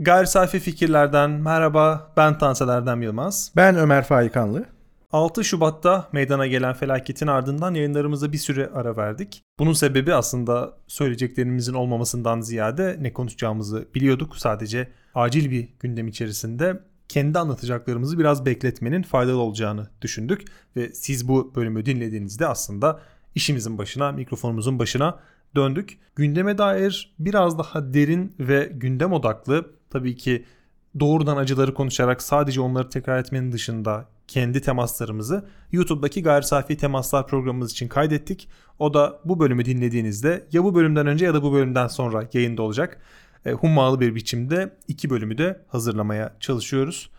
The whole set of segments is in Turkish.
Gayri safi fikirlerden merhaba ben Tansel Erdem Yılmaz. Ben Ömer Faikanlı. 6 Şubat'ta meydana gelen felaketin ardından yayınlarımıza bir süre ara verdik. Bunun sebebi aslında söyleyeceklerimizin olmamasından ziyade ne konuşacağımızı biliyorduk. Sadece acil bir gündem içerisinde kendi anlatacaklarımızı biraz bekletmenin faydalı olacağını düşündük. Ve siz bu bölümü dinlediğinizde aslında işimizin başına, mikrofonumuzun başına döndük. Gündeme dair biraz daha derin ve gündem odaklı tabii ki doğrudan acıları konuşarak sadece onları tekrar etmenin dışında kendi temaslarımızı YouTube'daki Gayri Safi Temaslar programımız için kaydettik. O da bu bölümü dinlediğinizde ya bu bölümden önce ya da bu bölümden sonra yayında olacak. E, hummalı bir biçimde iki bölümü de hazırlamaya çalışıyoruz.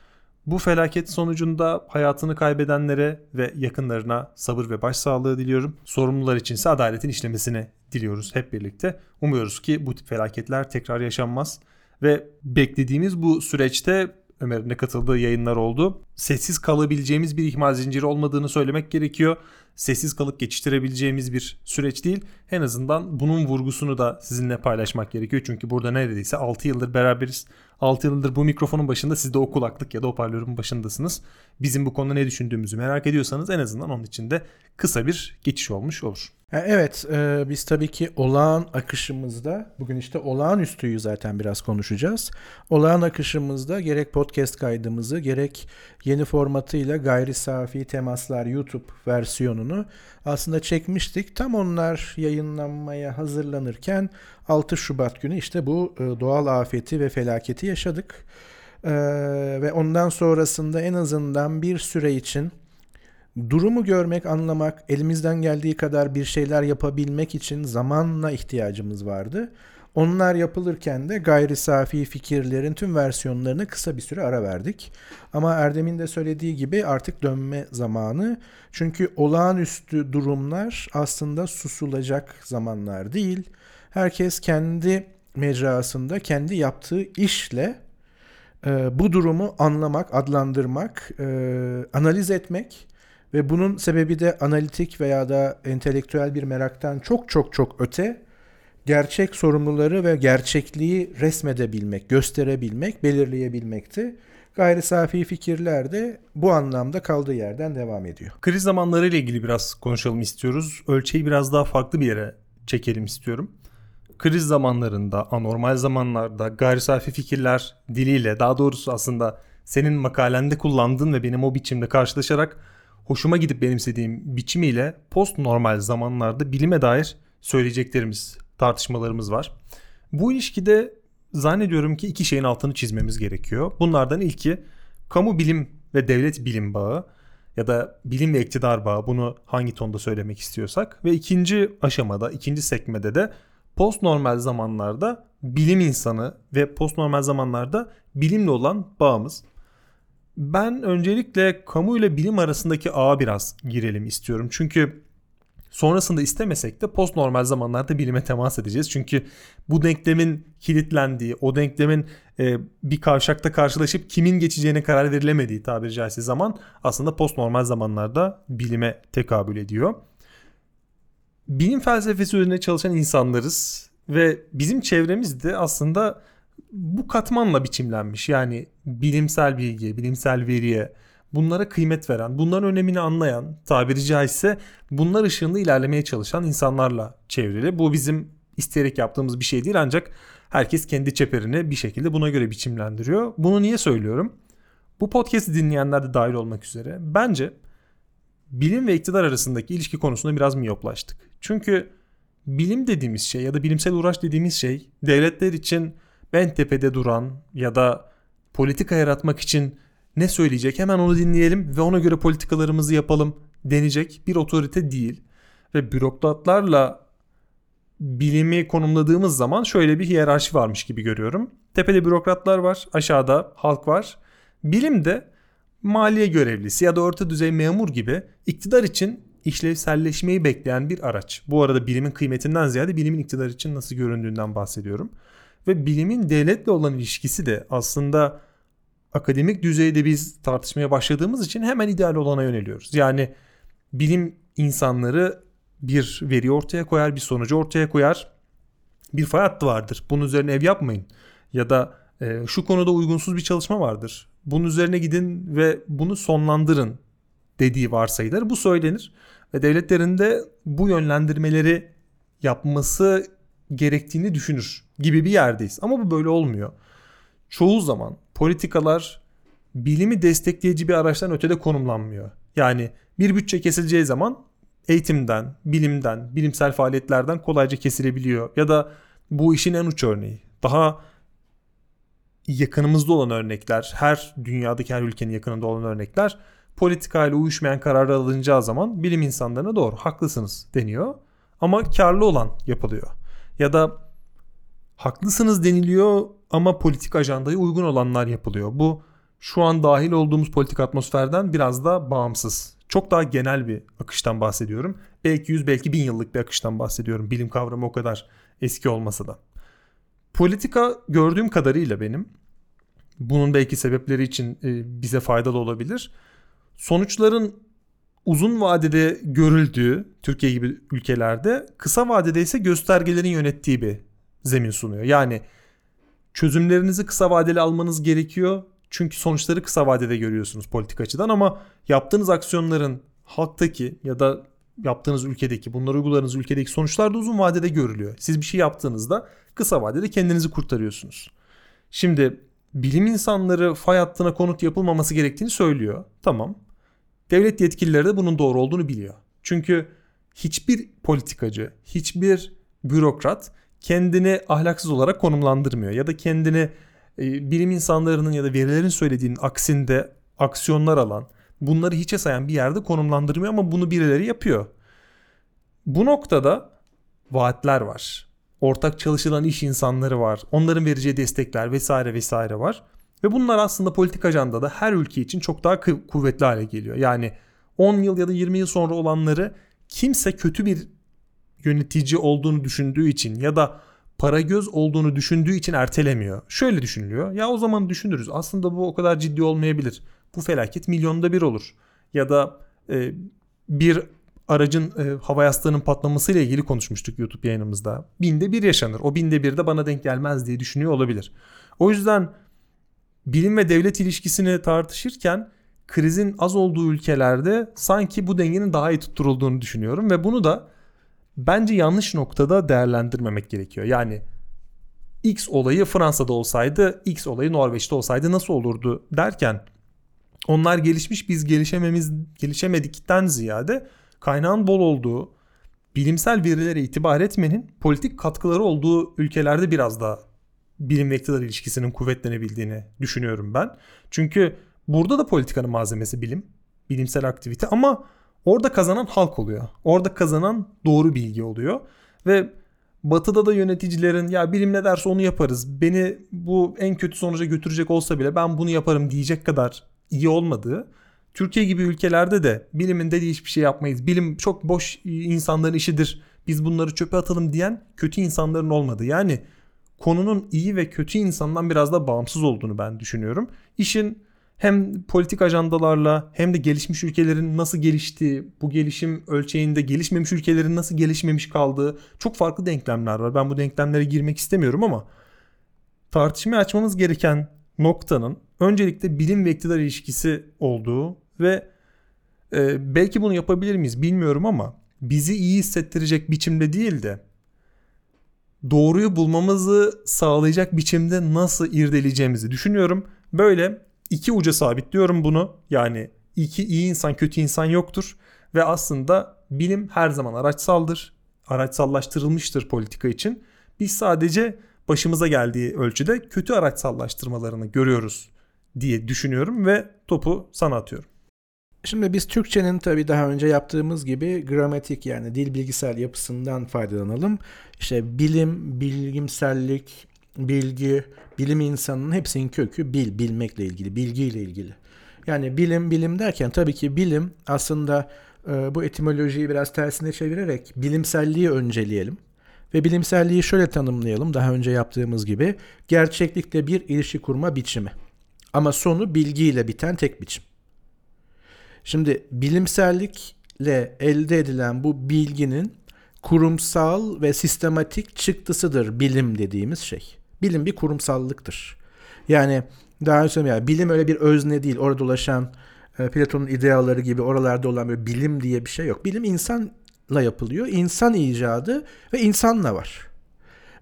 Bu felaket sonucunda hayatını kaybedenlere ve yakınlarına sabır ve başsağlığı diliyorum. Sorumlular içinse adaletin işlemesini diliyoruz hep birlikte. Umuyoruz ki bu tip felaketler tekrar yaşanmaz. Ve beklediğimiz bu süreçte Ömer'in de katıldığı yayınlar oldu. Sessiz kalabileceğimiz bir ihmal zinciri olmadığını söylemek gerekiyor. Sessiz kalıp geçiştirebileceğimiz bir süreç değil. En azından bunun vurgusunu da sizinle paylaşmak gerekiyor. Çünkü burada neredeyse 6 yıldır beraberiz. 6 yıldır bu mikrofonun başında siz de o kulaklık ya da hoparlörün başındasınız. Bizim bu konuda ne düşündüğümüzü merak ediyorsanız en azından onun için de kısa bir geçiş olmuş olur. Evet e, biz tabii ki olağan akışımızda bugün işte olağanüstüyü zaten biraz konuşacağız. Olağan akışımızda gerek podcast kaydımızı gerek yeni formatıyla gayri safi temaslar YouTube versiyonunu aslında çekmiştik. Tam onlar yayınlanmaya hazırlanırken 6 Şubat günü işte bu e, doğal afeti ve felaketi yaşadık. E, ve ondan sonrasında en azından bir süre için durumu görmek, anlamak, elimizden geldiği kadar bir şeyler yapabilmek için zamanla ihtiyacımız vardı. Onlar yapılırken de gayri safi fikirlerin tüm versiyonlarını kısa bir süre ara verdik. Ama Erdem'in de söylediği gibi artık dönme zamanı. Çünkü olağanüstü durumlar aslında susulacak zamanlar değil. Herkes kendi mecrasında, kendi yaptığı işle e, bu durumu anlamak, adlandırmak, e, analiz etmek ve bunun sebebi de analitik veya da entelektüel bir meraktan çok çok çok öte gerçek sorumluları ve gerçekliği resmedebilmek, gösterebilmek, belirleyebilmekti. Gayri safi fikirler de bu anlamda kaldığı yerden devam ediyor. Kriz zamanları ile ilgili biraz konuşalım istiyoruz. Ölçeği biraz daha farklı bir yere çekelim istiyorum. Kriz zamanlarında, anormal zamanlarda gayri safi fikirler diliyle daha doğrusu aslında senin makalende kullandığın ve benim o biçimde karşılaşarak hoşuma gidip benimsediğim biçimiyle post normal zamanlarda bilime dair söyleyeceklerimiz, tartışmalarımız var. Bu ilişkide zannediyorum ki iki şeyin altını çizmemiz gerekiyor. Bunlardan ilki kamu bilim ve devlet bilim bağı ya da bilim ve iktidar bağı bunu hangi tonda söylemek istiyorsak ve ikinci aşamada, ikinci sekmede de post normal zamanlarda bilim insanı ve post normal zamanlarda bilimle olan bağımız. Ben öncelikle kamu ile bilim arasındaki ağa biraz girelim istiyorum. Çünkü sonrasında istemesek de post normal zamanlarda bilime temas edeceğiz. Çünkü bu denklemin kilitlendiği, o denklemin e, bir kavşakta karşılaşıp kimin geçeceğine karar verilemediği tabiri caizse zaman aslında post normal zamanlarda bilime tekabül ediyor. Bilim felsefesi üzerine çalışan insanlarız ve bizim çevremizde aslında bu katmanla biçimlenmiş. Yani bilimsel bilgi, bilimsel veriye bunlara kıymet veren, bunların önemini anlayan, tabiri caizse bunlar ışığında ilerlemeye çalışan insanlarla çevrili. Bu bizim isteyerek yaptığımız bir şey değil ancak herkes kendi çeperini bir şekilde buna göre biçimlendiriyor. Bunu niye söylüyorum? Bu podcast'i dinleyenler de dahil olmak üzere bence bilim ve iktidar arasındaki ilişki konusunda biraz miyoplaştık. Çünkü bilim dediğimiz şey ya da bilimsel uğraş dediğimiz şey devletler için en tepede duran ya da politika yaratmak için ne söyleyecek hemen onu dinleyelim ve ona göre politikalarımızı yapalım denecek bir otorite değil. Ve bürokratlarla bilimi konumladığımız zaman şöyle bir hiyerarşi varmış gibi görüyorum. Tepede bürokratlar var, aşağıda halk var. Bilim de maliye görevlisi ya da orta düzey memur gibi iktidar için işlevselleşmeyi bekleyen bir araç. Bu arada bilimin kıymetinden ziyade bilimin iktidar için nasıl göründüğünden bahsediyorum. Ve bilimin devletle olan ilişkisi de aslında akademik düzeyde biz tartışmaya başladığımız için hemen ideal olana yöneliyoruz. Yani bilim insanları bir veri ortaya koyar, bir sonucu ortaya koyar. Bir fay hattı vardır. Bunun üzerine ev yapmayın. Ya da e, şu konuda uygunsuz bir çalışma vardır. Bunun üzerine gidin ve bunu sonlandırın dediği varsayılır. Bu söylenir ve devletlerin de bu yönlendirmeleri yapması gerektiğini düşünür gibi bir yerdeyiz. Ama bu böyle olmuyor. Çoğu zaman politikalar bilimi destekleyici bir araçtan ötede konumlanmıyor. Yani bir bütçe kesileceği zaman eğitimden, bilimden, bilimsel faaliyetlerden kolayca kesilebiliyor. Ya da bu işin en uç örneği. Daha yakınımızda olan örnekler, her dünyadaki her ülkenin yakınında olan örnekler politikayla uyuşmayan kararlar alınacağı zaman bilim insanlarına doğru haklısınız deniyor. Ama karlı olan yapılıyor. Ya da haklısınız deniliyor ama politik ajandaya uygun olanlar yapılıyor. Bu şu an dahil olduğumuz politik atmosferden biraz daha bağımsız. Çok daha genel bir akıştan bahsediyorum. Belki 100 belki 1000 yıllık bir akıştan bahsediyorum. Bilim kavramı o kadar eski olmasa da. Politika gördüğüm kadarıyla benim bunun belki sebepleri için e, bize faydalı olabilir. Sonuçların uzun vadede görüldüğü Türkiye gibi ülkelerde kısa vadede ise göstergelerin yönettiği bir zemin sunuyor. Yani çözümlerinizi kısa vadeli almanız gerekiyor. Çünkü sonuçları kısa vadede görüyorsunuz politik açıdan ama yaptığınız aksiyonların halktaki ya da yaptığınız ülkedeki, bunları uyguladığınız ülkedeki sonuçlar da uzun vadede görülüyor. Siz bir şey yaptığınızda kısa vadede kendinizi kurtarıyorsunuz. Şimdi bilim insanları fay hattına konut yapılmaması gerektiğini söylüyor. Tamam. Devlet yetkilileri de bunun doğru olduğunu biliyor. Çünkü hiçbir politikacı, hiçbir bürokrat kendini ahlaksız olarak konumlandırmıyor ya da kendini e, bilim insanlarının ya da verilerin söylediğinin aksinde aksiyonlar alan, bunları hiçe sayan bir yerde konumlandırmıyor ama bunu birileri yapıyor. Bu noktada vaatler var. Ortak çalışılan iş insanları var. Onların vereceği destekler vesaire vesaire var. Ve bunlar aslında politik ajandada her ülke için çok daha kuvvetli hale geliyor. Yani 10 yıl ya da 20 yıl sonra olanları kimse kötü bir yönetici olduğunu düşündüğü için ya da para göz olduğunu düşündüğü için ertelemiyor. Şöyle düşünülüyor. Ya o zaman düşünürüz. Aslında bu o kadar ciddi olmayabilir. Bu felaket milyonda bir olur. Ya da e, bir aracın e, hava yastığının patlamasıyla ilgili konuşmuştuk YouTube yayınımızda. Binde bir yaşanır. O binde bir de bana denk gelmez diye düşünüyor olabilir. O yüzden bilim ve devlet ilişkisini tartışırken krizin az olduğu ülkelerde sanki bu dengenin daha iyi tutturulduğunu düşünüyorum ve bunu da bence yanlış noktada değerlendirmemek gerekiyor. Yani X olayı Fransa'da olsaydı, X olayı Norveç'te olsaydı nasıl olurdu derken onlar gelişmiş biz gelişememiz gelişemedikten ziyade kaynağın bol olduğu, bilimsel verilere itibar etmenin politik katkıları olduğu ülkelerde biraz daha bilim ve iktidar ilişkisinin kuvvetlenebildiğini düşünüyorum ben. Çünkü burada da politikanın malzemesi bilim, bilimsel aktivite ama orada kazanan halk oluyor. Orada kazanan doğru bilgi oluyor ve Batı'da da yöneticilerin ya bilim ne derse onu yaparız. Beni bu en kötü sonuca götürecek olsa bile ben bunu yaparım diyecek kadar iyi olmadığı. Türkiye gibi ülkelerde de bilimin dediği hiçbir şey yapmayız. Bilim çok boş insanların işidir. Biz bunları çöpe atalım diyen kötü insanların olmadığı. Yani konunun iyi ve kötü insandan biraz da bağımsız olduğunu ben düşünüyorum. İşin hem politik ajandalarla hem de gelişmiş ülkelerin nasıl geliştiği, bu gelişim ölçeğinde gelişmemiş ülkelerin nasıl gelişmemiş kaldığı çok farklı denklemler var. Ben bu denklemlere girmek istemiyorum ama tartışmayı açmamız gereken noktanın öncelikle bilim ve iktidar ilişkisi olduğu ve e, belki bunu yapabilir miyiz bilmiyorum ama bizi iyi hissettirecek biçimde değil de doğruyu bulmamızı sağlayacak biçimde nasıl irdeleyeceğimizi düşünüyorum. Böyle iki uca sabitliyorum bunu. Yani iki iyi insan kötü insan yoktur ve aslında bilim her zaman araçsaldır. Araçsallaştırılmıştır politika için. Biz sadece başımıza geldiği ölçüde kötü araçsallaştırmalarını görüyoruz diye düşünüyorum ve topu sana atıyorum. Şimdi biz Türkçenin tabii daha önce yaptığımız gibi gramatik yani dil bilgisel yapısından faydalanalım. İşte bilim, bilimsellik, bilgi, bilim insanının hepsinin kökü bil, bilmekle ilgili, bilgiyle ilgili. Yani bilim, bilim derken tabii ki bilim aslında e, bu etimolojiyi biraz tersine çevirerek bilimselliği önceleyelim. Ve bilimselliği şöyle tanımlayalım daha önce yaptığımız gibi. Gerçeklikle bir ilişki kurma biçimi. Ama sonu bilgiyle biten tek biçim. Şimdi bilimsellikle elde edilen bu bilginin kurumsal ve sistematik çıktısıdır bilim dediğimiz şey. Bilim bir kurumsallıktır. Yani daha önce söyledim ya bilim öyle bir özne değil. Orada dolaşan e, Platon'un ideaları gibi oralarda olan bir bilim diye bir şey yok. Bilim insanla yapılıyor. İnsan icadı ve insanla var.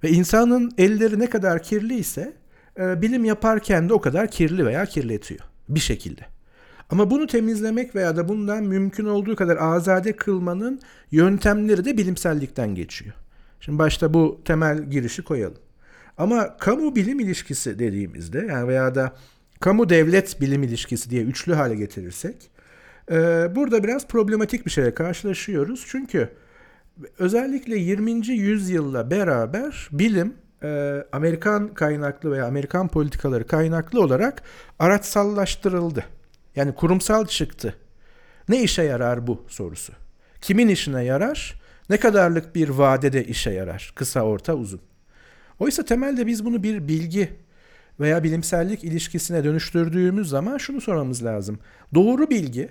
Ve insanın elleri ne kadar kirli ise e, bilim yaparken de o kadar kirli veya kirletiyor bir şekilde. Ama bunu temizlemek veya da bundan mümkün olduğu kadar azade kılmanın yöntemleri de bilimsellikten geçiyor. Şimdi başta bu temel girişi koyalım. Ama kamu bilim ilişkisi dediğimizde yani veya da kamu devlet bilim ilişkisi diye üçlü hale getirirsek e, burada biraz problematik bir şeye karşılaşıyoruz. Çünkü özellikle 20. yüzyılla beraber bilim e, Amerikan kaynaklı veya Amerikan politikaları kaynaklı olarak araçsallaştırıldı. Yani kurumsal çıktı. Ne işe yarar bu sorusu? Kimin işine yarar? Ne kadarlık bir vadede işe yarar? Kısa, orta, uzun. Oysa temelde biz bunu bir bilgi veya bilimsellik ilişkisine dönüştürdüğümüz zaman şunu sormamız lazım. Doğru bilgi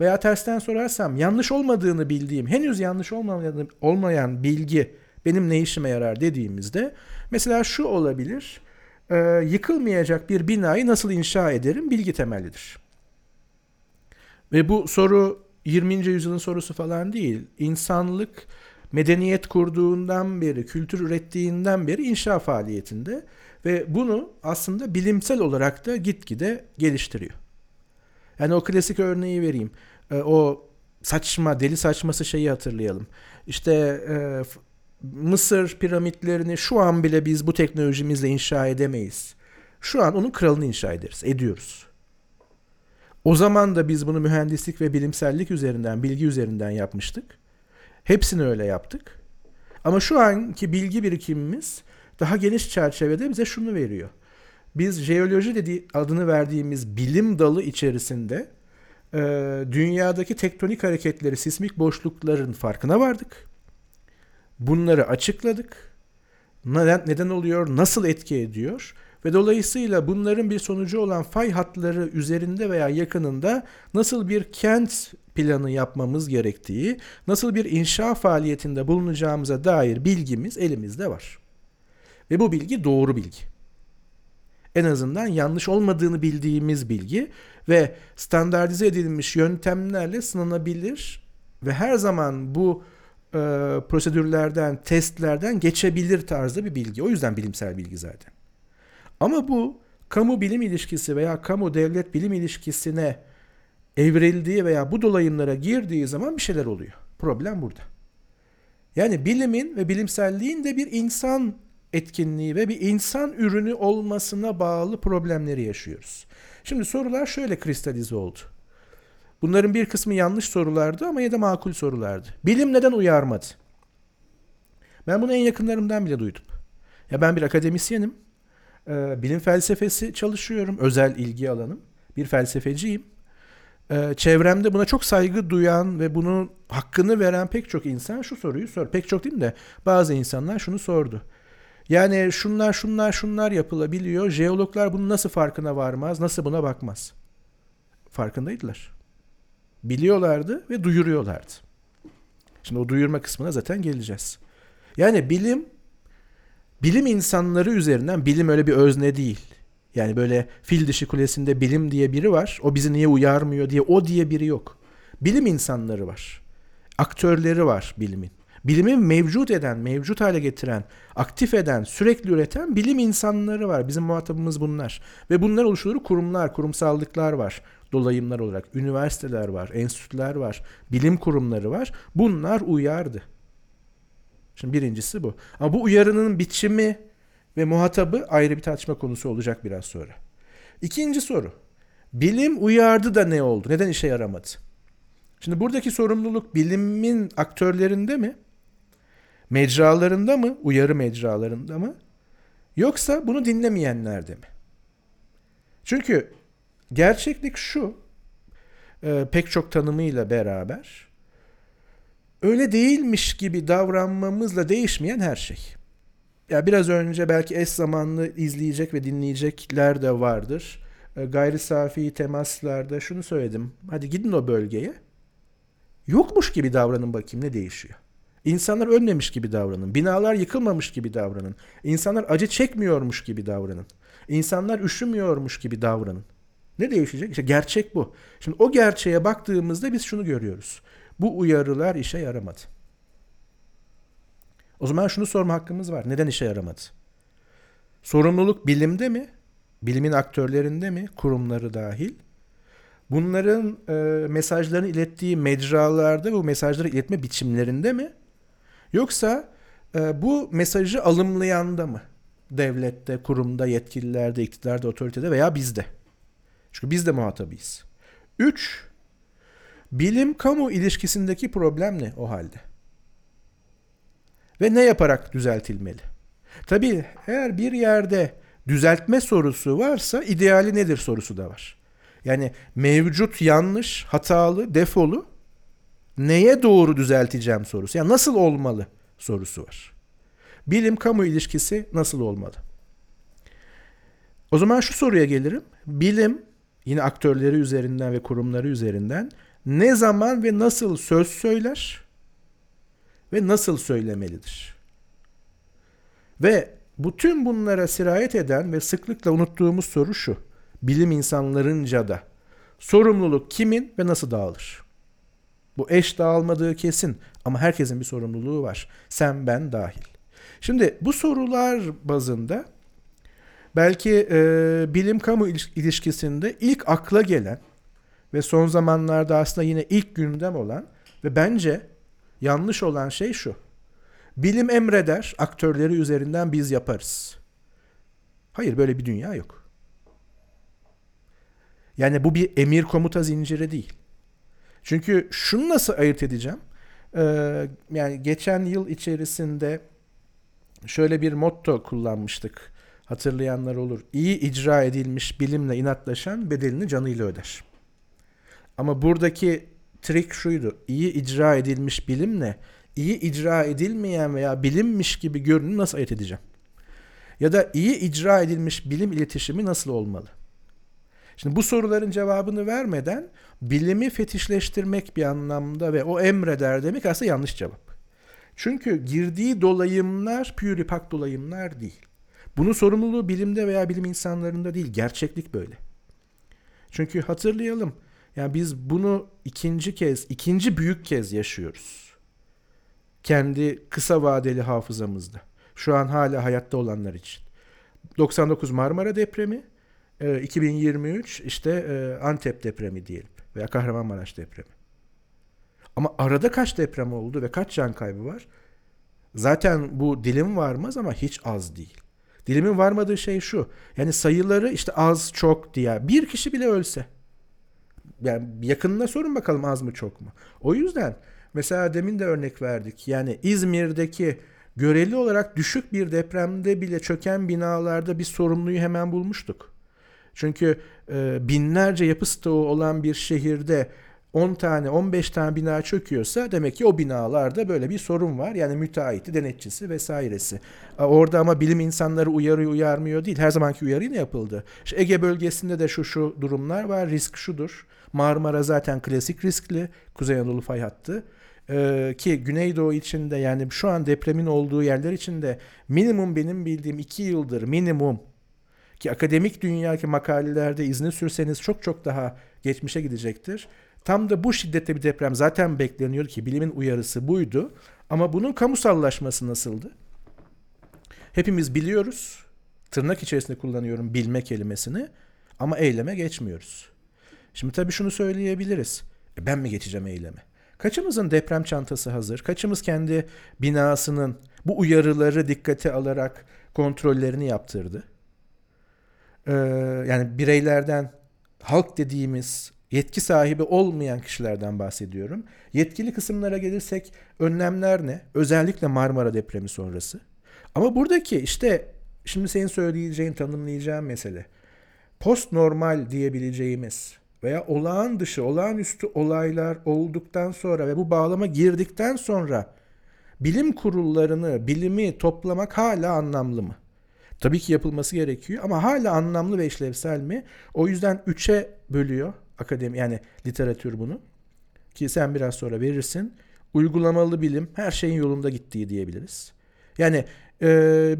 veya tersten sorarsam yanlış olmadığını bildiğim, henüz yanlış olmayan, olmayan bilgi benim ne işime yarar dediğimizde mesela şu olabilir. E, yıkılmayacak bir binayı nasıl inşa ederim bilgi temellidir. Ve bu soru 20. yüzyılın sorusu falan değil. İnsanlık medeniyet kurduğundan beri, kültür ürettiğinden beri inşa faaliyetinde ve bunu aslında bilimsel olarak da gitgide geliştiriyor. Yani o klasik örneği vereyim. E, o saçma, deli saçması şeyi hatırlayalım. İşte e, Mısır piramitlerini şu an bile biz bu teknolojimizle inşa edemeyiz. Şu an onun kralını inşa ederiz, ediyoruz. O zaman da biz bunu mühendislik ve bilimsellik üzerinden, bilgi üzerinden yapmıştık. Hepsini öyle yaptık. Ama şu anki bilgi birikimimiz daha geniş çerçevede bize şunu veriyor. Biz jeoloji dediği adını verdiğimiz bilim dalı içerisinde e, dünyadaki tektonik hareketleri, sismik boşlukların farkına vardık. Bunları açıkladık. Neden, neden oluyor, nasıl etki ediyor ve dolayısıyla bunların bir sonucu olan fay hatları üzerinde veya yakınında nasıl bir kent planı yapmamız gerektiği, nasıl bir inşa faaliyetinde bulunacağımıza dair bilgimiz elimizde var. Ve bu bilgi doğru bilgi. En azından yanlış olmadığını bildiğimiz bilgi ve standartize edilmiş yöntemlerle sınanabilir ve her zaman bu e, prosedürlerden, testlerden geçebilir tarzda bir bilgi. O yüzden bilimsel bilgi zaten. Ama bu kamu bilim ilişkisi veya kamu devlet bilim ilişkisine evrildiği veya bu dolayımlara girdiği zaman bir şeyler oluyor. Problem burada. Yani bilimin ve bilimselliğin de bir insan etkinliği ve bir insan ürünü olmasına bağlı problemleri yaşıyoruz. Şimdi sorular şöyle kristalize oldu. Bunların bir kısmı yanlış sorulardı ama ya da makul sorulardı. Bilim neden uyarmadı? Ben bunu en yakınlarımdan bile duydum. Ya ben bir akademisyenim. Ee, bilim felsefesi çalışıyorum. Özel ilgi alanım. Bir felsefeciyim. Ee, çevremde buna çok saygı duyan ve bunun hakkını veren pek çok insan şu soruyu sor. Pek çok değil de bazı insanlar şunu sordu. Yani şunlar şunlar şunlar yapılabiliyor. Jeologlar bunun nasıl farkına varmaz? Nasıl buna bakmaz? Farkındaydılar. Biliyorlardı ve duyuruyorlardı. Şimdi o duyurma kısmına zaten geleceğiz. Yani bilim bilim insanları üzerinden bilim öyle bir özne değil. Yani böyle fil dişi kulesinde bilim diye biri var. O bizi niye uyarmıyor diye o diye biri yok. Bilim insanları var. Aktörleri var bilimin. Bilimi mevcut eden, mevcut hale getiren, aktif eden, sürekli üreten bilim insanları var. Bizim muhatabımız bunlar. Ve bunlar oluşturur kurumlar, kurumsallıklar var. Dolayımlar olarak. Üniversiteler var, enstitüler var, bilim kurumları var. Bunlar uyardı. Şimdi birincisi bu. Ama bu uyarının biçimi ve muhatabı ayrı bir tartışma konusu olacak biraz sonra. İkinci soru. Bilim uyardı da ne oldu? Neden işe yaramadı? Şimdi buradaki sorumluluk bilimin aktörlerinde mi? Mecralarında mı? Uyarı mecralarında mı? Yoksa bunu dinlemeyenlerde mi? Çünkü gerçeklik şu, e, pek çok tanımıyla beraber öyle değilmiş gibi davranmamızla değişmeyen her şey. Ya biraz önce belki eş zamanlı izleyecek ve dinleyecekler de vardır. E, gayri safi temaslarda şunu söyledim. Hadi gidin o bölgeye. Yokmuş gibi davranın bakayım ne değişiyor. İnsanlar ölmemiş gibi davranın. Binalar yıkılmamış gibi davranın. İnsanlar acı çekmiyormuş gibi davranın. İnsanlar üşümüyormuş gibi davranın. Ne değişecek? İşte gerçek bu. Şimdi o gerçeğe baktığımızda biz şunu görüyoruz. Bu uyarılar işe yaramadı. O zaman şunu sorma hakkımız var. Neden işe yaramadı? Sorumluluk bilimde mi? Bilimin aktörlerinde mi? Kurumları dahil. Bunların e, mesajlarını ilettiği mecralarda bu mesajları iletme biçimlerinde mi? Yoksa e, bu mesajı alımlayanda mı? Devlette, kurumda, yetkililerde, iktidarda, otoritede veya bizde. Çünkü biz de muhatabıyız. Üç, bilim kamu ilişkisindeki problem ne o halde? Ve ne yaparak düzeltilmeli? Tabii eğer bir yerde düzeltme sorusu varsa ideali nedir sorusu da var. Yani mevcut yanlış, hatalı, defolu neye doğru düzelteceğim sorusu. Yani nasıl olmalı sorusu var. Bilim kamu ilişkisi nasıl olmalı? O zaman şu soruya gelirim. Bilim yine aktörleri üzerinden ve kurumları üzerinden ne zaman ve nasıl söz söyler ve nasıl söylemelidir? Ve bütün bunlara sirayet eden ve sıklıkla unuttuğumuz soru şu. Bilim insanlarınca da sorumluluk kimin ve nasıl dağılır? Bu eş dağılmadığı kesin ama herkesin bir sorumluluğu var. Sen ben dahil. Şimdi bu sorular bazında belki e, bilim kamu ilişkisinde ilk akla gelen ve son zamanlarda aslında yine ilk gündem olan ve bence yanlış olan şey şu. Bilim emreder, aktörleri üzerinden biz yaparız. Hayır böyle bir dünya yok. Yani bu bir emir komuta zinciri değil. Çünkü şunu nasıl ayırt edeceğim? Ee, yani geçen yıl içerisinde şöyle bir motto kullanmıştık. Hatırlayanlar olur. İyi icra edilmiş bilimle inatlaşan bedelini canıyla öder. Ama buradaki trik şuydu. İyi icra edilmiş bilimle iyi icra edilmeyen veya bilinmiş gibi görünümü nasıl ayırt edeceğim? Ya da iyi icra edilmiş bilim iletişimi nasıl olmalı? Şimdi bu soruların cevabını vermeden bilimi fetişleştirmek bir anlamda ve o emreder demek aslında yanlış cevap. Çünkü girdiği dolayımlar püripak dolayımlar değil. Bunun sorumluluğu bilimde veya bilim insanlarında değil. Gerçeklik böyle. Çünkü hatırlayalım. Yani biz bunu ikinci kez, ikinci büyük kez yaşıyoruz. Kendi kısa vadeli hafızamızda. Şu an hala hayatta olanlar için. 99 Marmara depremi, 2023 işte Antep depremi diyelim veya Kahramanmaraş depremi. Ama arada kaç deprem oldu ve kaç can kaybı var? Zaten bu dilim varmaz ama hiç az değil. Dilimin varmadığı şey şu. Yani sayıları işte az çok diye bir kişi bile ölse. Yani yakınına sorun bakalım az mı çok mu. O yüzden mesela demin de örnek verdik. Yani İzmir'deki göreli olarak düşük bir depremde bile çöken binalarda bir sorumluyu hemen bulmuştuk. Çünkü e, binlerce yapı stoğu olan bir şehirde 10 tane 15 tane bina çöküyorsa demek ki o binalarda böyle bir sorun var. Yani müteahhiti, denetçisi vesairesi. Orada ama bilim insanları uyarıyor uyarmıyor değil. Her zamanki uyarı yine yapıldı. İşte Ege bölgesinde de şu şu durumlar var. Risk şudur. Marmara zaten klasik riskli. Kuzey Anadolu fay hattı. Ee, ki Güneydoğu içinde yani şu an depremin olduğu yerler içinde minimum benim bildiğim 2 yıldır minimum ki akademik dünyadaki makalelerde izni sürseniz çok çok daha geçmişe gidecektir. Tam da bu şiddette bir deprem zaten bekleniyor ki bilimin uyarısı buydu. Ama bunun kamusallaşması nasıldı? Hepimiz biliyoruz. Tırnak içerisinde kullanıyorum bilme kelimesini ama eyleme geçmiyoruz. Şimdi tabii şunu söyleyebiliriz. E ben mi geçeceğim eyleme? Kaçımızın deprem çantası hazır? Kaçımız kendi binasının bu uyarıları dikkate alarak kontrollerini yaptırdı? Ee, yani bireylerden halk dediğimiz yetki sahibi olmayan kişilerden bahsediyorum. Yetkili kısımlara gelirsek önlemler ne? Özellikle Marmara depremi sonrası. Ama buradaki işte şimdi senin söyleyeceğin, tanımlayacağın mesele post normal diyebileceğimiz veya olağan dışı, olağanüstü olaylar olduktan sonra ve bu bağlama girdikten sonra bilim kurullarını, bilimi toplamak hala anlamlı mı? Tabii ki yapılması gerekiyor ama hala anlamlı ve işlevsel mi? O yüzden üçe bölüyor akademi yani literatür bunu. Ki sen biraz sonra verirsin. Uygulamalı bilim her şeyin yolunda gittiği diyebiliriz. Yani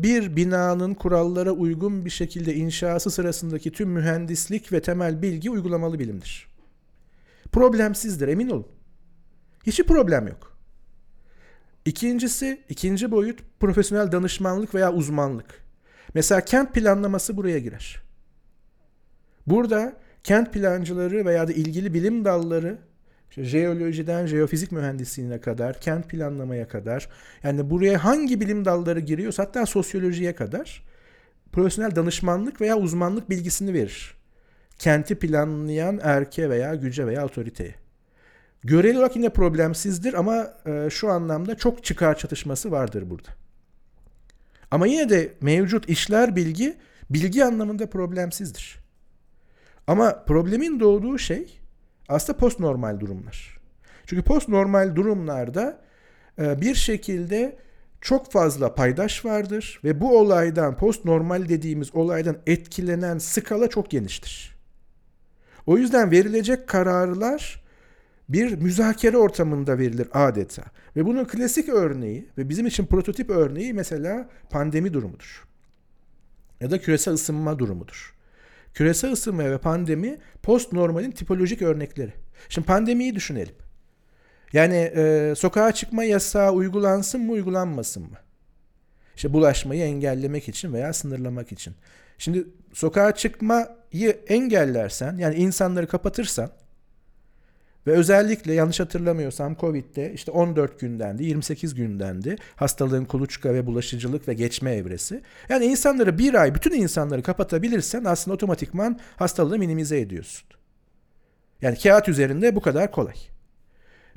bir binanın kurallara uygun bir şekilde inşası sırasındaki tüm mühendislik ve temel bilgi uygulamalı bilimdir. Problemsizdir emin olun. Hiçbir problem yok. İkincisi, ikinci boyut profesyonel danışmanlık veya uzmanlık. Mesela kent planlaması buraya girer. Burada kent plancıları veya da ilgili bilim dalları işte jeolojiden jeofizik mühendisliğine kadar, kent planlamaya kadar yani buraya hangi bilim dalları giriyorsa hatta sosyolojiye kadar profesyonel danışmanlık veya uzmanlık bilgisini verir. Kenti planlayan erke veya güce veya otoriteye. Göreli olarak yine problemsizdir ama e, şu anlamda çok çıkar çatışması vardır burada. Ama yine de mevcut işler bilgi bilgi anlamında problemsizdir. Ama problemin doğduğu şey aslında post normal durumlar. Çünkü post normal durumlarda e, bir şekilde çok fazla paydaş vardır ve bu olaydan post normal dediğimiz olaydan etkilenen skala çok geniştir. O yüzden verilecek kararlar bir müzakere ortamında verilir adeta. Ve bunun klasik örneği ve bizim için prototip örneği mesela pandemi durumudur. Ya da küresel ısınma durumudur. Küresel ısınma ve pandemi post normalin tipolojik örnekleri. Şimdi pandemiyi düşünelim. Yani e, sokağa çıkma yasağı uygulansın mı uygulanmasın mı? İşte bulaşmayı engellemek için veya sınırlamak için. Şimdi sokağa çıkmayı engellersen yani insanları kapatırsan ve özellikle yanlış hatırlamıyorsam Covid'de işte 14 gündendi, 28 gündendi hastalığın kuluçka ve bulaşıcılık ve geçme evresi. Yani insanları bir ay bütün insanları kapatabilirsen aslında otomatikman hastalığı minimize ediyorsun. Yani kağıt üzerinde bu kadar kolay.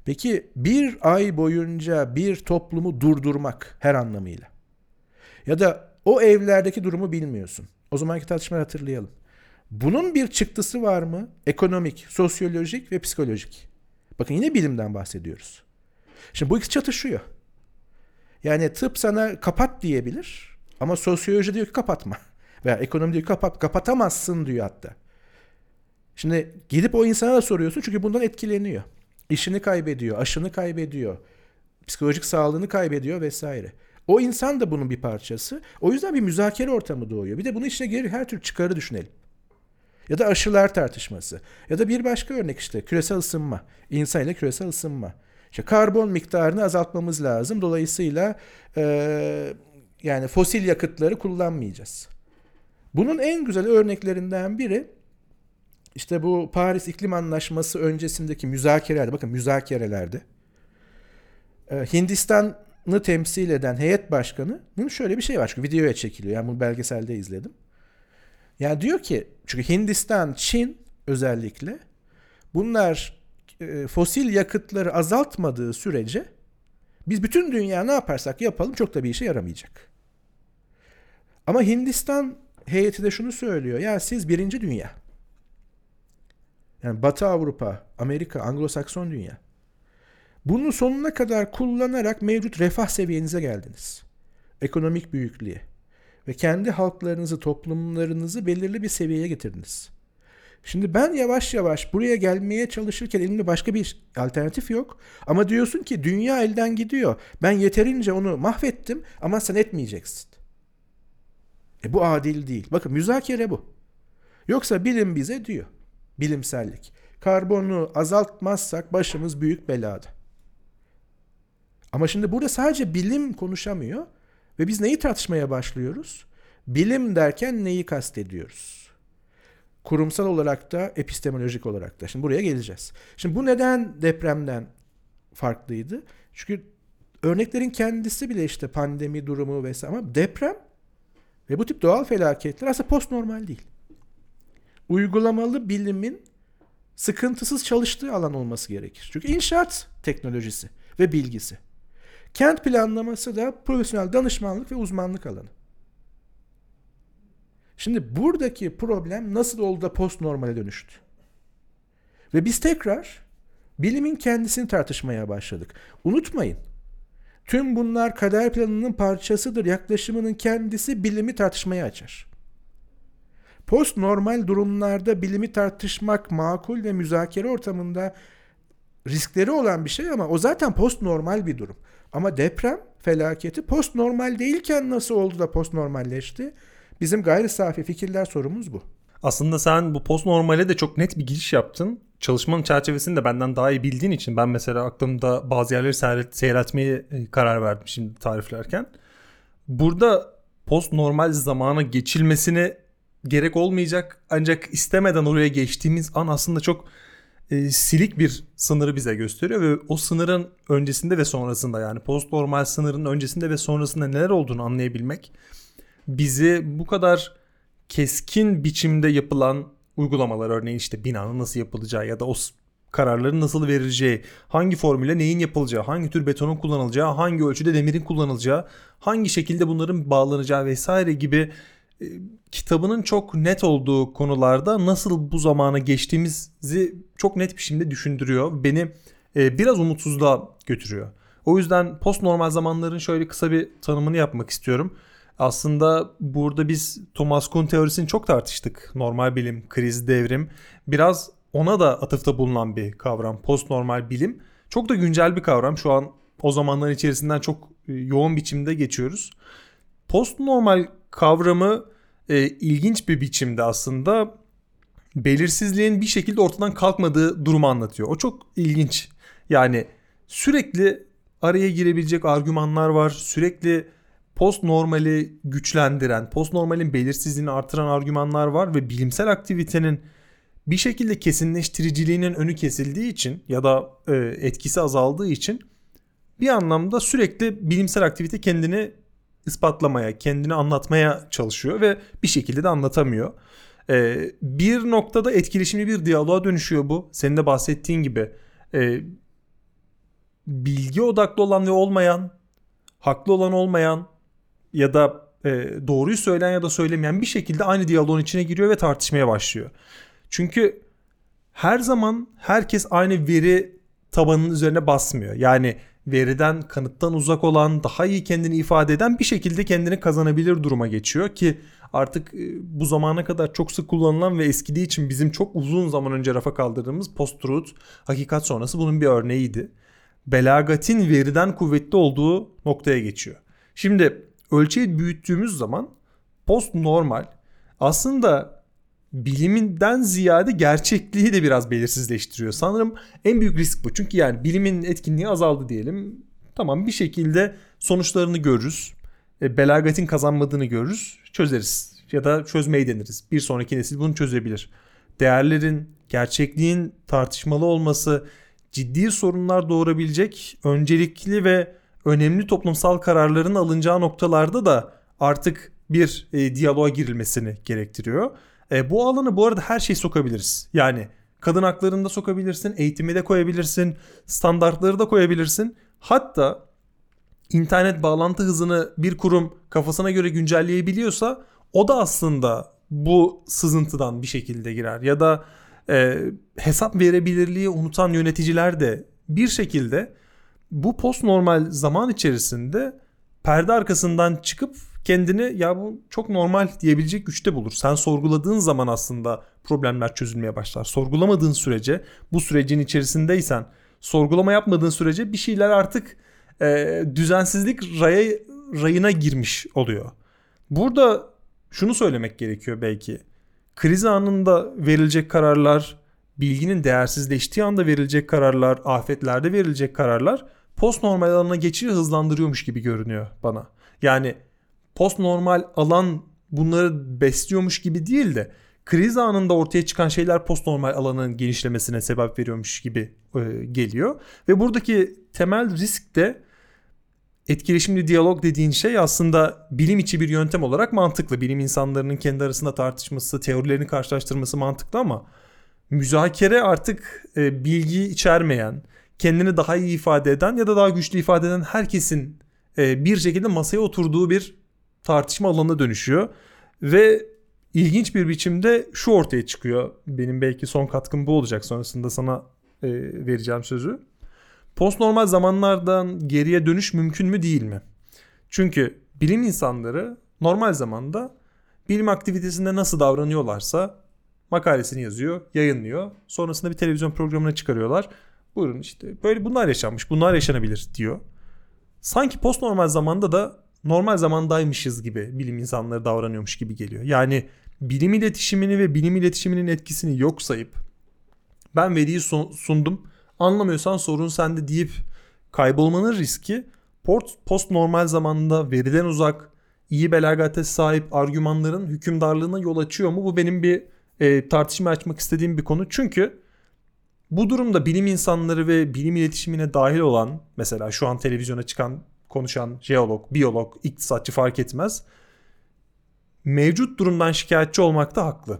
Peki bir ay boyunca bir toplumu durdurmak her anlamıyla ya da o evlerdeki durumu bilmiyorsun. O zamanki tartışmayı hatırlayalım. Bunun bir çıktısı var mı? Ekonomik, sosyolojik ve psikolojik. Bakın yine bilimden bahsediyoruz. Şimdi bu ikisi çatışıyor. Yani tıp sana kapat diyebilir ama sosyoloji diyor ki kapatma. Veya ekonomi diyor ki kapat, kapatamazsın diyor hatta. Şimdi gidip o insana da soruyorsun çünkü bundan etkileniyor. İşini kaybediyor, aşını kaybediyor, psikolojik sağlığını kaybediyor vesaire. O insan da bunun bir parçası. O yüzden bir müzakere ortamı doğuyor. Bir de bunun içine gelir her tür çıkarı düşünelim. Ya da aşılar tartışması. Ya da bir başka örnek işte küresel ısınma. İnsan ile küresel ısınma. İşte karbon miktarını azaltmamız lazım. Dolayısıyla e, yani fosil yakıtları kullanmayacağız. Bunun en güzel örneklerinden biri işte bu Paris İklim Anlaşması öncesindeki müzakerelerde. Bakın müzakerelerde. Hindistan'ı temsil eden heyet başkanının şöyle bir şey var. Çünkü videoya çekiliyor. Yani bunu belgeselde izledim. Yani diyor ki çünkü Hindistan, Çin özellikle bunlar e, fosil yakıtları azaltmadığı sürece biz bütün dünya ne yaparsak yapalım çok da bir işe yaramayacak. Ama Hindistan heyeti de şunu söylüyor. Ya siz birinci dünya. Yani Batı Avrupa, Amerika, Anglo-Sakson dünya. Bunu sonuna kadar kullanarak mevcut refah seviyenize geldiniz. Ekonomik büyüklüğe ve kendi halklarınızı, toplumlarınızı belirli bir seviyeye getirdiniz. Şimdi ben yavaş yavaş buraya gelmeye çalışırken elimde başka bir alternatif yok. Ama diyorsun ki dünya elden gidiyor. Ben yeterince onu mahvettim ama sen etmeyeceksin. E bu adil değil. Bakın müzakere bu. Yoksa bilim bize diyor. Bilimsellik. Karbonu azaltmazsak başımız büyük belada. Ama şimdi burada sadece bilim konuşamıyor. Ve biz neyi tartışmaya başlıyoruz? Bilim derken neyi kastediyoruz? Kurumsal olarak da epistemolojik olarak da. Şimdi buraya geleceğiz. Şimdi bu neden depremden farklıydı? Çünkü örneklerin kendisi bile işte pandemi durumu vesaire ama deprem ve bu tip doğal felaketler aslında post normal değil. Uygulamalı bilimin sıkıntısız çalıştığı alan olması gerekir. Çünkü inşaat teknolojisi ve bilgisi. Kent planlaması da profesyonel danışmanlık ve uzmanlık alanı. Şimdi buradaki problem nasıl oldu da post normale dönüştü? Ve biz tekrar bilimin kendisini tartışmaya başladık. Unutmayın. Tüm bunlar kader planının parçasıdır yaklaşımının kendisi bilimi tartışmaya açar. Post normal durumlarda bilimi tartışmak makul ve müzakere ortamında riskleri olan bir şey ama o zaten post normal bir durum. Ama deprem felaketi post normal değilken nasıl oldu da post normalleşti? Bizim gayri safi fikirler sorumuz bu. Aslında sen bu post normale de çok net bir giriş yaptın. Çalışmanın çerçevesini de benden daha iyi bildiğin için ben mesela aklımda bazı yerleri seyret, seyretmeye e, karar verdim şimdi tariflerken. Burada post normal zamana geçilmesine gerek olmayacak ancak istemeden oraya geçtiğimiz an aslında çok e, silik bir sınırı bize gösteriyor ve o sınırın öncesinde ve sonrasında yani post normal sınırın öncesinde ve sonrasında neler olduğunu anlayabilmek bizi bu kadar keskin biçimde yapılan uygulamalar örneğin işte binanın nasıl yapılacağı ya da o kararların nasıl verileceği, hangi formüle neyin yapılacağı, hangi tür betonun kullanılacağı, hangi ölçüde demirin kullanılacağı, hangi şekilde bunların bağlanacağı vesaire gibi e, kitabının çok net olduğu konularda nasıl bu zamana geçtiğimizi çok net bir şekilde düşündürüyor. Beni e, biraz umutsuzluğa götürüyor. O yüzden post normal zamanların şöyle kısa bir tanımını yapmak istiyorum. Aslında burada biz Thomas Kuhn teorisini çok tartıştık. Normal bilim, kriz, devrim. Biraz ona da atıfta bulunan bir kavram. Post normal bilim. Çok da güncel bir kavram. Şu an o zamanların içerisinden çok e, yoğun biçimde geçiyoruz. Post normal kavramı e, ilginç bir biçimde aslında belirsizliğin bir şekilde ortadan kalkmadığı durumu anlatıyor. O çok ilginç. Yani sürekli araya girebilecek argümanlar var. Sürekli post normali güçlendiren, post normalin belirsizliğini artıran argümanlar var ve bilimsel aktivitenin bir şekilde kesinleştiriciliğinin önü kesildiği için ya da e, etkisi azaldığı için bir anlamda sürekli bilimsel aktivite kendini ispatlamaya, kendini anlatmaya çalışıyor ve bir şekilde de anlatamıyor. E, bir noktada etkileşimli bir diyaloğa dönüşüyor bu. Senin de bahsettiğin gibi e, bilgi odaklı olan ve olmayan, haklı olan olmayan ya da e, doğruyu söyleyen ya da söylemeyen bir şekilde aynı diyaloğun içine giriyor ve tartışmaya başlıyor. Çünkü her zaman herkes aynı veri tabanının üzerine basmıyor. Yani veriden, kanıttan uzak olan, daha iyi kendini ifade eden bir şekilde kendini kazanabilir duruma geçiyor ki artık e, bu zamana kadar çok sık kullanılan ve eskidiği için bizim çok uzun zaman önce rafa kaldırdığımız post-truth, hakikat sonrası bunun bir örneğiydi. Belagatin veriden kuvvetli olduğu noktaya geçiyor. Şimdi ölçeği büyüttüğümüz zaman post normal aslında biliminden ziyade gerçekliği de biraz belirsizleştiriyor. Sanırım en büyük risk bu. Çünkü yani bilimin etkinliği azaldı diyelim. Tamam bir şekilde sonuçlarını görürüz. E, belagatin kazanmadığını görürüz. Çözeriz. Ya da çözmeyi deniriz. Bir sonraki nesil bunu çözebilir. Değerlerin, gerçekliğin tartışmalı olması ciddi sorunlar doğurabilecek öncelikli ve önemli toplumsal kararların alınacağı noktalarda da artık bir e, diyaloğa girilmesini gerektiriyor. E, bu alanı bu arada her şeyi sokabiliriz. Yani kadın haklarını da sokabilirsin, eğitimi de koyabilirsin, standartları da koyabilirsin. Hatta internet bağlantı hızını bir kurum kafasına göre güncelleyebiliyorsa o da aslında bu sızıntıdan bir şekilde girer. Ya da e, hesap verebilirliği unutan yöneticiler de bir şekilde bu post normal zaman içerisinde perde arkasından çıkıp kendini ya bu çok normal diyebilecek güçte bulur. Sen sorguladığın zaman aslında problemler çözülmeye başlar. Sorgulamadığın sürece bu sürecin içerisindeysen sorgulama yapmadığın sürece bir şeyler artık e, düzensizlik raya, rayına girmiş oluyor. Burada şunu söylemek gerekiyor belki. Kriz anında verilecek kararlar, bilginin değersizleştiği anda verilecek kararlar, afetlerde verilecek kararlar post normal alana geçişi hızlandırıyormuş gibi görünüyor bana. Yani post normal alan bunları besliyormuş gibi değil de kriz anında ortaya çıkan şeyler post normal alanın genişlemesine sebep veriyormuş gibi e, geliyor. Ve buradaki temel risk de etkileşimli diyalog dediğin şey aslında bilim içi bir yöntem olarak mantıklı. Bilim insanlarının kendi arasında tartışması, teorilerini karşılaştırması mantıklı ama müzakere artık e, bilgi içermeyen, kendini daha iyi ifade eden ya da daha güçlü ifade eden herkesin e, bir şekilde masaya oturduğu bir tartışma alanına dönüşüyor. Ve ilginç bir biçimde şu ortaya çıkıyor. Benim belki son katkım bu olacak. Sonrasında sana e, vereceğim sözü. Post normal zamanlardan geriye dönüş mümkün mü değil mi? Çünkü bilim insanları normal zamanda bilim aktivitesinde nasıl davranıyorlarsa makalesini yazıyor, yayınlıyor. Sonrasında bir televizyon programına çıkarıyorlar. Buyurun işte böyle bunlar yaşanmış, bunlar yaşanabilir diyor. Sanki post normal zamanda da normal zamandaymışız gibi bilim insanları davranıyormuş gibi geliyor. Yani bilim iletişimini ve bilim iletişiminin etkisini yok sayıp ben veriyi sundum anlamıyorsan sorun sende deyip kaybolmanın riski post normal zamanda veriden uzak iyi belagate sahip argümanların hükümdarlığına yol açıyor mu? Bu benim bir e, tartışma açmak istediğim bir konu. Çünkü bu durumda bilim insanları ve bilim iletişimine dahil olan mesela şu an televizyona çıkan konuşan jeolog, biyolog, iktisatçı fark etmez. Mevcut durumdan şikayetçi olmakta haklı.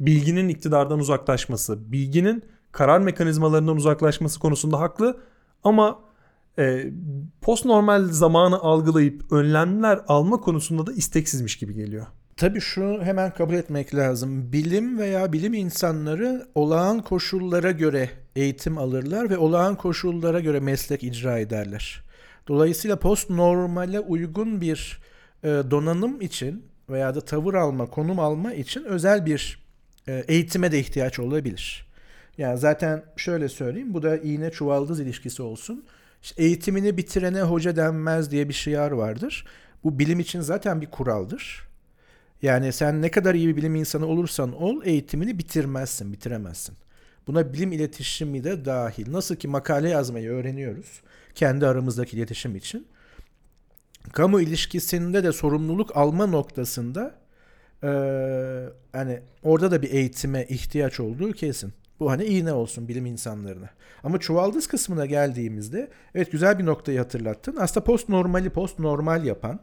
Bilginin iktidardan uzaklaşması, bilginin karar mekanizmalarından uzaklaşması konusunda haklı ama e, post normal zamanı algılayıp önlemler alma konusunda da isteksizmiş gibi geliyor. Tabii şunu hemen kabul etmek lazım. Bilim veya bilim insanları olağan koşullara göre eğitim alırlar ve olağan koşullara göre meslek icra ederler. Dolayısıyla post normale uygun bir e, donanım için veya da tavır alma, konum alma için özel bir e, eğitime de ihtiyaç olabilir. Yani zaten şöyle söyleyeyim, bu da iğne çuvaldız ilişkisi olsun. İşte eğitimini bitirene hoca denmez diye bir şiar vardır. Bu bilim için zaten bir kuraldır. Yani sen ne kadar iyi bir bilim insanı olursan ol eğitimini bitirmezsin, bitiremezsin. Buna bilim iletişimi de dahil. Nasıl ki makale yazmayı öğreniyoruz kendi aramızdaki iletişim için. Kamu ilişkisinde de sorumluluk alma noktasında e, hani orada da bir eğitime ihtiyaç olduğu kesin. Bu hani iğne olsun bilim insanlarına. Ama çuvaldız kısmına geldiğimizde evet güzel bir noktayı hatırlattın. Aslında post normali post normal yapan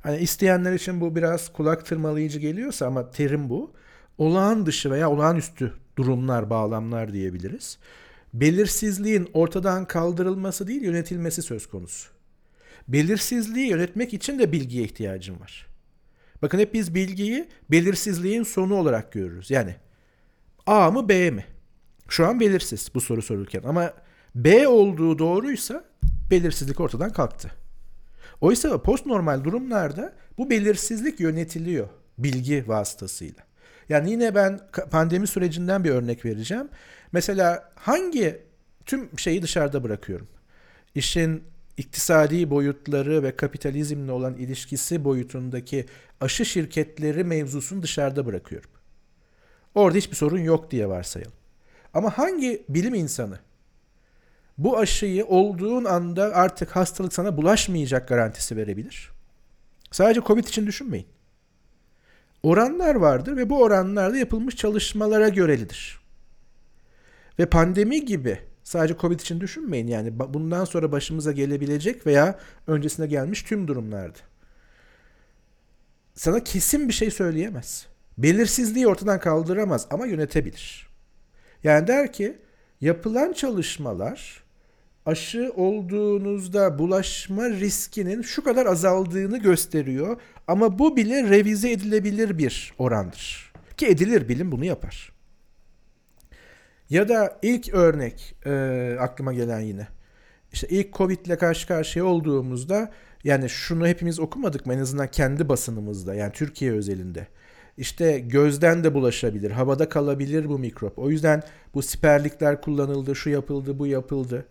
hani isteyenler için bu biraz kulak tırmalayıcı geliyorsa ama terim bu. Olağan dışı veya olağanüstü durumlar, bağlamlar diyebiliriz. Belirsizliğin ortadan kaldırılması değil, yönetilmesi söz konusu. Belirsizliği yönetmek için de bilgiye ihtiyacım var. Bakın hep biz bilgiyi belirsizliğin sonu olarak görürüz. Yani A mı B mi? Şu an belirsiz bu soru sorulurken ama B olduğu doğruysa belirsizlik ortadan kalktı. Oysa post normal durumlarda bu belirsizlik yönetiliyor bilgi vasıtasıyla. Yani yine ben pandemi sürecinden bir örnek vereceğim. Mesela hangi tüm şeyi dışarıda bırakıyorum. İşin iktisadi boyutları ve kapitalizmle olan ilişkisi boyutundaki aşı şirketleri mevzusunu dışarıda bırakıyorum. Orada hiçbir sorun yok diye varsayalım. Ama hangi bilim insanı bu aşıyı olduğun anda artık hastalık sana bulaşmayacak garantisi verebilir? Sadece Covid için düşünmeyin. Oranlar vardır ve bu oranlarda yapılmış çalışmalara görelidir. Ve pandemi gibi sadece Covid için düşünmeyin yani bundan sonra başımıza gelebilecek veya öncesinde gelmiş tüm durumlarda. Sana kesin bir şey söyleyemez. Belirsizliği ortadan kaldıramaz ama yönetebilir. Yani der ki yapılan çalışmalar aşı olduğunuzda bulaşma riskinin şu kadar azaldığını gösteriyor ama bu bile revize edilebilir bir orandır. Ki edilir bilim bunu yapar. Ya da ilk örnek e, aklıma gelen yine. İşte ilk Covid ile karşı karşıya olduğumuzda yani şunu hepimiz okumadık mı en azından kendi basınımızda yani Türkiye özelinde. İşte gözden de bulaşabilir, havada kalabilir bu mikrop. O yüzden bu siperlikler kullanıldı, şu yapıldı, bu yapıldı.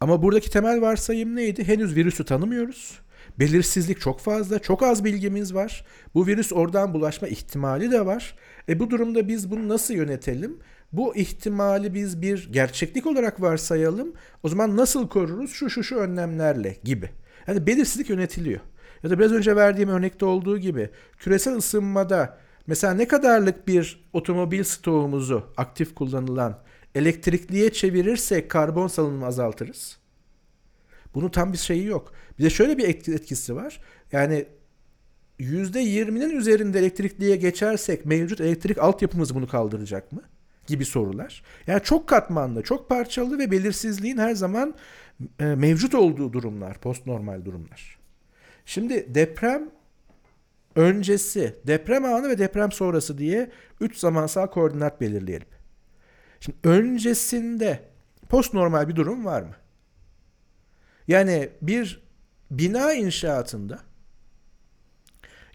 Ama buradaki temel varsayım neydi? Henüz virüsü tanımıyoruz. Belirsizlik çok fazla, çok az bilgimiz var. Bu virüs oradan bulaşma ihtimali de var. E bu durumda biz bunu nasıl yönetelim? Bu ihtimali biz bir gerçeklik olarak varsayalım. O zaman nasıl koruruz? Şu şu şu önlemlerle gibi. Yani belirsizlik yönetiliyor. Ya da biraz önce verdiğim örnekte olduğu gibi küresel ısınmada mesela ne kadarlık bir otomobil stoğumuzu aktif kullanılan elektrikliye çevirirsek karbon salınımı azaltırız. Bunun tam bir şeyi yok. Bir de şöyle bir etkisi var. Yani %20'nin üzerinde elektrikliye geçersek mevcut elektrik altyapımız bunu kaldıracak mı? Gibi sorular. Yani çok katmanlı, çok parçalı ve belirsizliğin her zaman e, mevcut olduğu durumlar, post normal durumlar. Şimdi deprem öncesi, deprem anı ve deprem sonrası diye 3 zamansal koordinat belirleyelim. Şimdi öncesinde post normal bir durum var mı? Yani bir bina inşaatında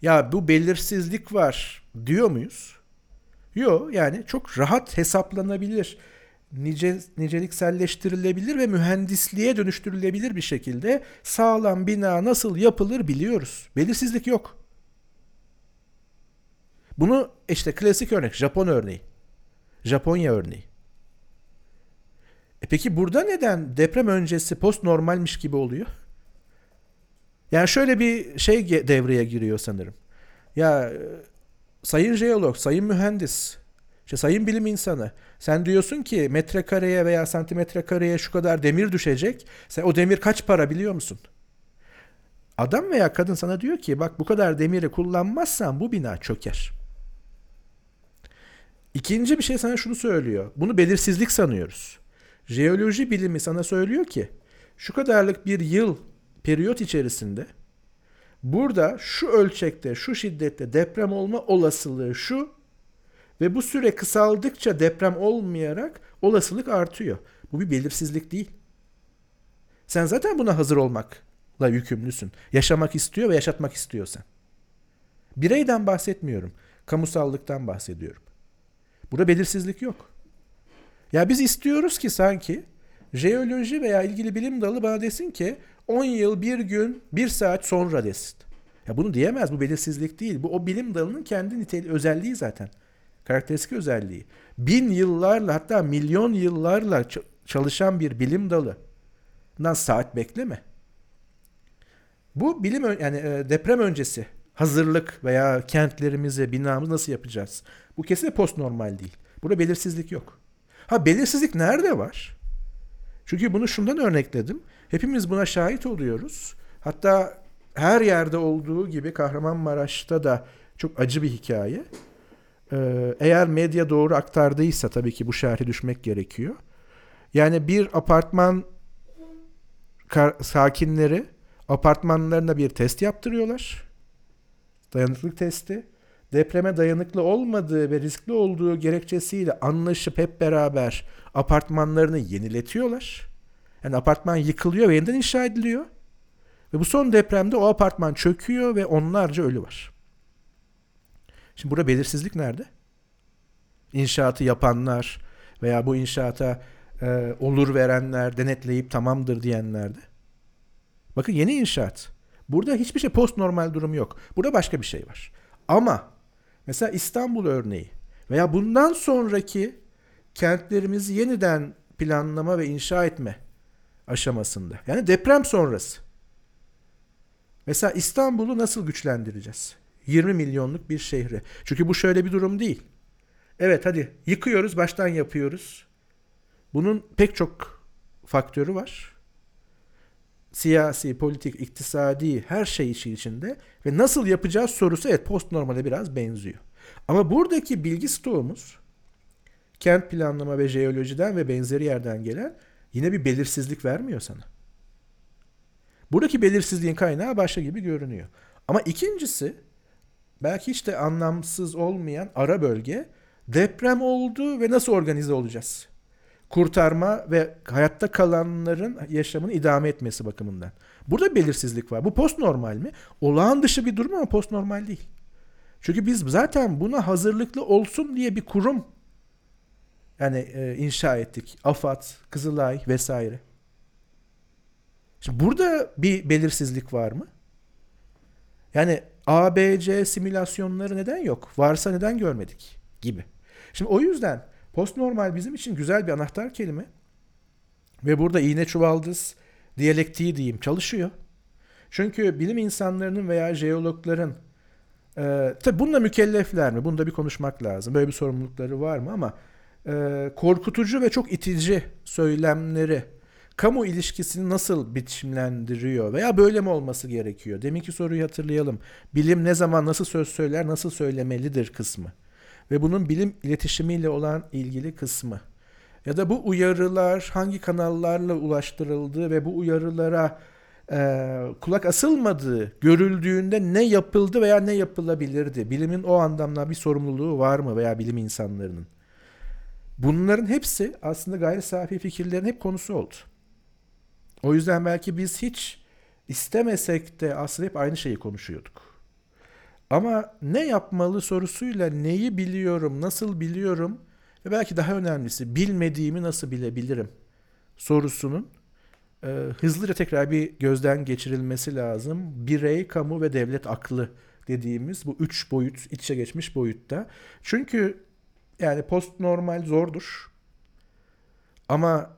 ya bu belirsizlik var diyor muyuz? Yok yani çok rahat hesaplanabilir. nice, nicelikselleştirilebilir ve mühendisliğe dönüştürülebilir bir şekilde sağlam bina nasıl yapılır biliyoruz. Belirsizlik yok. Bunu işte klasik örnek Japon örneği. Japonya örneği. E peki burada neden deprem öncesi post normalmiş gibi oluyor? Yani şöyle bir şey devreye giriyor sanırım. Ya e, sayın jeolog, sayın mühendis, işte sayın bilim insanı sen diyorsun ki metrekareye veya santimetre kareye şu kadar demir düşecek. Sen o demir kaç para biliyor musun? Adam veya kadın sana diyor ki bak bu kadar demiri kullanmazsan bu bina çöker. İkinci bir şey sana şunu söylüyor. Bunu belirsizlik sanıyoruz. Jeoloji bilimi sana söylüyor ki şu kadarlık bir yıl periyot içerisinde burada şu ölçekte, şu şiddette deprem olma olasılığı şu ve bu süre kısaldıkça deprem olmayarak olasılık artıyor. Bu bir belirsizlik değil. Sen zaten buna hazır olmakla yükümlüsün. Yaşamak istiyor ve yaşatmak istiyorsan. Bireyden bahsetmiyorum. Kamusallıktan bahsediyorum. Burada belirsizlik yok. Ya biz istiyoruz ki sanki jeoloji veya ilgili bilim dalı bana desin ki 10 yıl, bir gün, bir saat sonra desin. Ya bunu diyemez. Bu belirsizlik değil. Bu o bilim dalının kendi niteliği, özelliği zaten. Karakteristik özelliği. Bin yıllarla hatta milyon yıllarla çalışan bir bilim dalı. Bundan saat bekleme. Bu bilim yani e, deprem öncesi hazırlık veya kentlerimizi, binamızı nasıl yapacağız? Bu kesinlikle post normal değil. Burada belirsizlik yok. Ha belirsizlik nerede var? Çünkü bunu şundan örnekledim. Hepimiz buna şahit oluyoruz. Hatta her yerde olduğu gibi Kahramanmaraş'ta da çok acı bir hikaye. Ee, eğer medya doğru aktardıysa tabii ki bu şerhi düşmek gerekiyor. Yani bir apartman sakinleri apartmanlarına bir test yaptırıyorlar. Dayanıklık testi. Depreme dayanıklı olmadığı ve riskli olduğu gerekçesiyle anlaşıp hep beraber apartmanlarını yeniletiyorlar. Yani apartman yıkılıyor ve yeniden inşa ediliyor. Ve bu son depremde o apartman çöküyor ve onlarca ölü var. Şimdi burada belirsizlik nerede? İnşaatı yapanlar veya bu inşaata e, olur verenler, denetleyip tamamdır diyenlerde. Bakın yeni inşaat. Burada hiçbir şey post normal durum yok. Burada başka bir şey var. Ama mesela İstanbul örneği veya bundan sonraki kentlerimizi yeniden planlama ve inşa etme aşamasında. Yani deprem sonrası. Mesela İstanbul'u nasıl güçlendireceğiz? 20 milyonluk bir şehri. Çünkü bu şöyle bir durum değil. Evet hadi yıkıyoruz, baştan yapıyoruz. Bunun pek çok faktörü var. Siyasi, politik, iktisadi her şey işin içinde ve nasıl yapacağız sorusu evet post normale biraz benziyor. Ama buradaki bilgi stoğumuz kent planlama ve jeolojiden ve benzeri yerden gelen yine bir belirsizlik vermiyor sana. Buradaki belirsizliğin kaynağı başka gibi görünüyor. Ama ikincisi belki hiç de anlamsız olmayan ara bölge deprem oldu ve nasıl organize olacağız? Kurtarma ve hayatta kalanların yaşamını idame etmesi bakımından. Burada belirsizlik var. Bu post normal mi? Olağan dışı bir durum ama post normal değil. Çünkü biz zaten buna hazırlıklı olsun diye bir kurum yani e, inşa ettik. AFAD, Kızılay vesaire. Şimdi burada bir belirsizlik var mı? Yani ABC simülasyonları neden yok? Varsa neden görmedik? Gibi. Şimdi o yüzden post normal bizim için güzel bir anahtar kelime. Ve burada iğne çuvaldız diyalektiği diyeyim çalışıyor. Çünkü bilim insanlarının veya jeologların e, tabi bununla mükellefler mi? Bunda bir konuşmak lazım. Böyle bir sorumlulukları var mı? Ama e, korkutucu ve çok itici söylemleri kamu ilişkisini nasıl biçimlendiriyor veya böyle mi olması gerekiyor? Deminki soruyu hatırlayalım. Bilim ne zaman nasıl söz söyler, nasıl söylemelidir kısmı. Ve bunun bilim iletişimiyle olan ilgili kısmı. Ya da bu uyarılar hangi kanallarla ulaştırıldığı ve bu uyarılara e, kulak asılmadığı görüldüğünde ne yapıldı veya ne yapılabilirdi? Bilimin o anlamda bir sorumluluğu var mı veya bilim insanlarının? Bunların hepsi aslında gayri safi fikirlerin hep konusu oldu. O yüzden belki biz hiç istemesek de aslında hep aynı şeyi konuşuyorduk. Ama ne yapmalı sorusuyla neyi biliyorum, nasıl biliyorum ve belki daha önemlisi bilmediğimi nasıl bilebilirim sorusunun e, hızlıca tekrar bir gözden geçirilmesi lazım. Birey, kamu ve devlet aklı dediğimiz bu üç boyut, iç içe geçmiş boyutta. Çünkü yani post normal zordur. Ama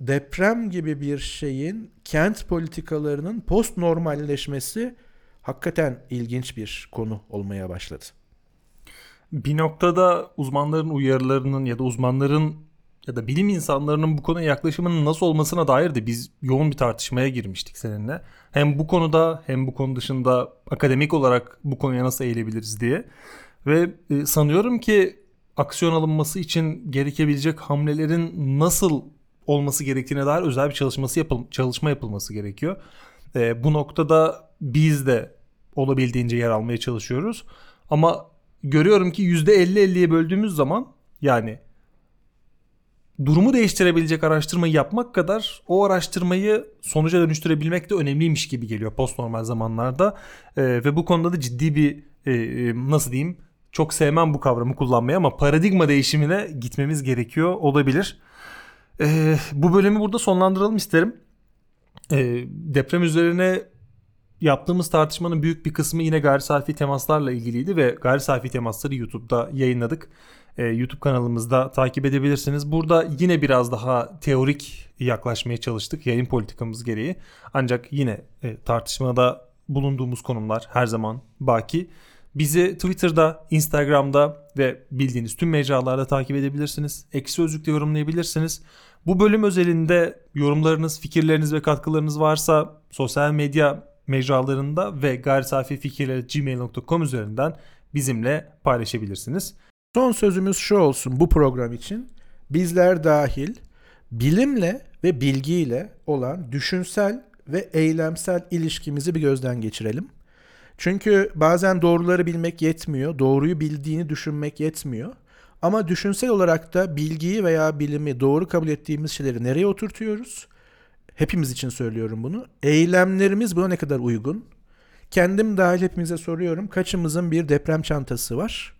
deprem gibi bir şeyin kent politikalarının post normalleşmesi hakikaten ilginç bir konu olmaya başladı. Bir noktada uzmanların uyarılarının ya da uzmanların ya da bilim insanlarının bu konuya yaklaşımının nasıl olmasına dair de biz yoğun bir tartışmaya girmiştik seninle. Hem bu konuda hem bu konu dışında akademik olarak bu konuya nasıl eğilebiliriz diye. Ve e, sanıyorum ki aksiyon alınması için gerekebilecek hamlelerin nasıl olması gerektiğine dair özel bir çalışması yapıl çalışma yapılması gerekiyor. E, bu noktada biz de olabildiğince yer almaya çalışıyoruz. Ama görüyorum ki %50-50'ye böldüğümüz zaman yani durumu değiştirebilecek araştırmayı yapmak kadar o araştırmayı sonuca dönüştürebilmek de önemliymiş gibi geliyor post normal zamanlarda. Ee, ve bu konuda da ciddi bir e, e, nasıl diyeyim çok sevmem bu kavramı kullanmayı ama paradigma değişimine gitmemiz gerekiyor olabilir. Ee, bu bölümü burada sonlandıralım isterim. Ee, deprem üzerine yaptığımız tartışmanın büyük bir kısmı yine gayri safi temaslarla ilgiliydi ve gayri safi temasları YouTube'da yayınladık. Ee, YouTube kanalımızda takip edebilirsiniz. Burada yine biraz daha teorik yaklaşmaya çalıştık yayın politikamız gereği. Ancak yine e, tartışmada bulunduğumuz konumlar her zaman baki. Bizi Twitter'da, Instagram'da ve bildiğiniz tüm mecralarda takip edebilirsiniz. Eksi sözlükle yorumlayabilirsiniz. Bu bölüm özelinde yorumlarınız, fikirleriniz ve katkılarınız varsa sosyal medya mecralarında ve gayrisafifikirler.gmail.com üzerinden bizimle paylaşabilirsiniz. Son sözümüz şu olsun bu program için. Bizler dahil bilimle ve bilgiyle olan düşünsel ve eylemsel ilişkimizi bir gözden geçirelim. Çünkü bazen doğruları bilmek yetmiyor, doğruyu bildiğini düşünmek yetmiyor. Ama düşünsel olarak da bilgiyi veya bilimi doğru kabul ettiğimiz şeyleri nereye oturtuyoruz? Hepimiz için söylüyorum bunu. Eylemlerimiz buna ne kadar uygun? Kendim dahil hepimize soruyorum. Kaçımızın bir deprem çantası var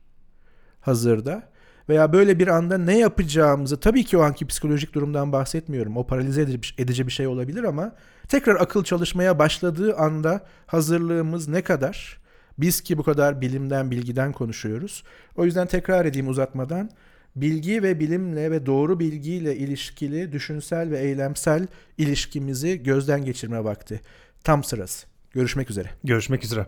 hazırda? Veya böyle bir anda ne yapacağımızı tabii ki o anki psikolojik durumdan bahsetmiyorum. O paralize edici bir şey olabilir ama tekrar akıl çalışmaya başladığı anda hazırlığımız ne kadar? Biz ki bu kadar bilimden, bilgiden konuşuyoruz. O yüzden tekrar edeyim uzatmadan. Bilgi ve bilimle ve doğru bilgiyle ilişkili düşünsel ve eylemsel ilişkimizi gözden geçirme vakti. Tam sırası. Görüşmek üzere. Görüşmek üzere.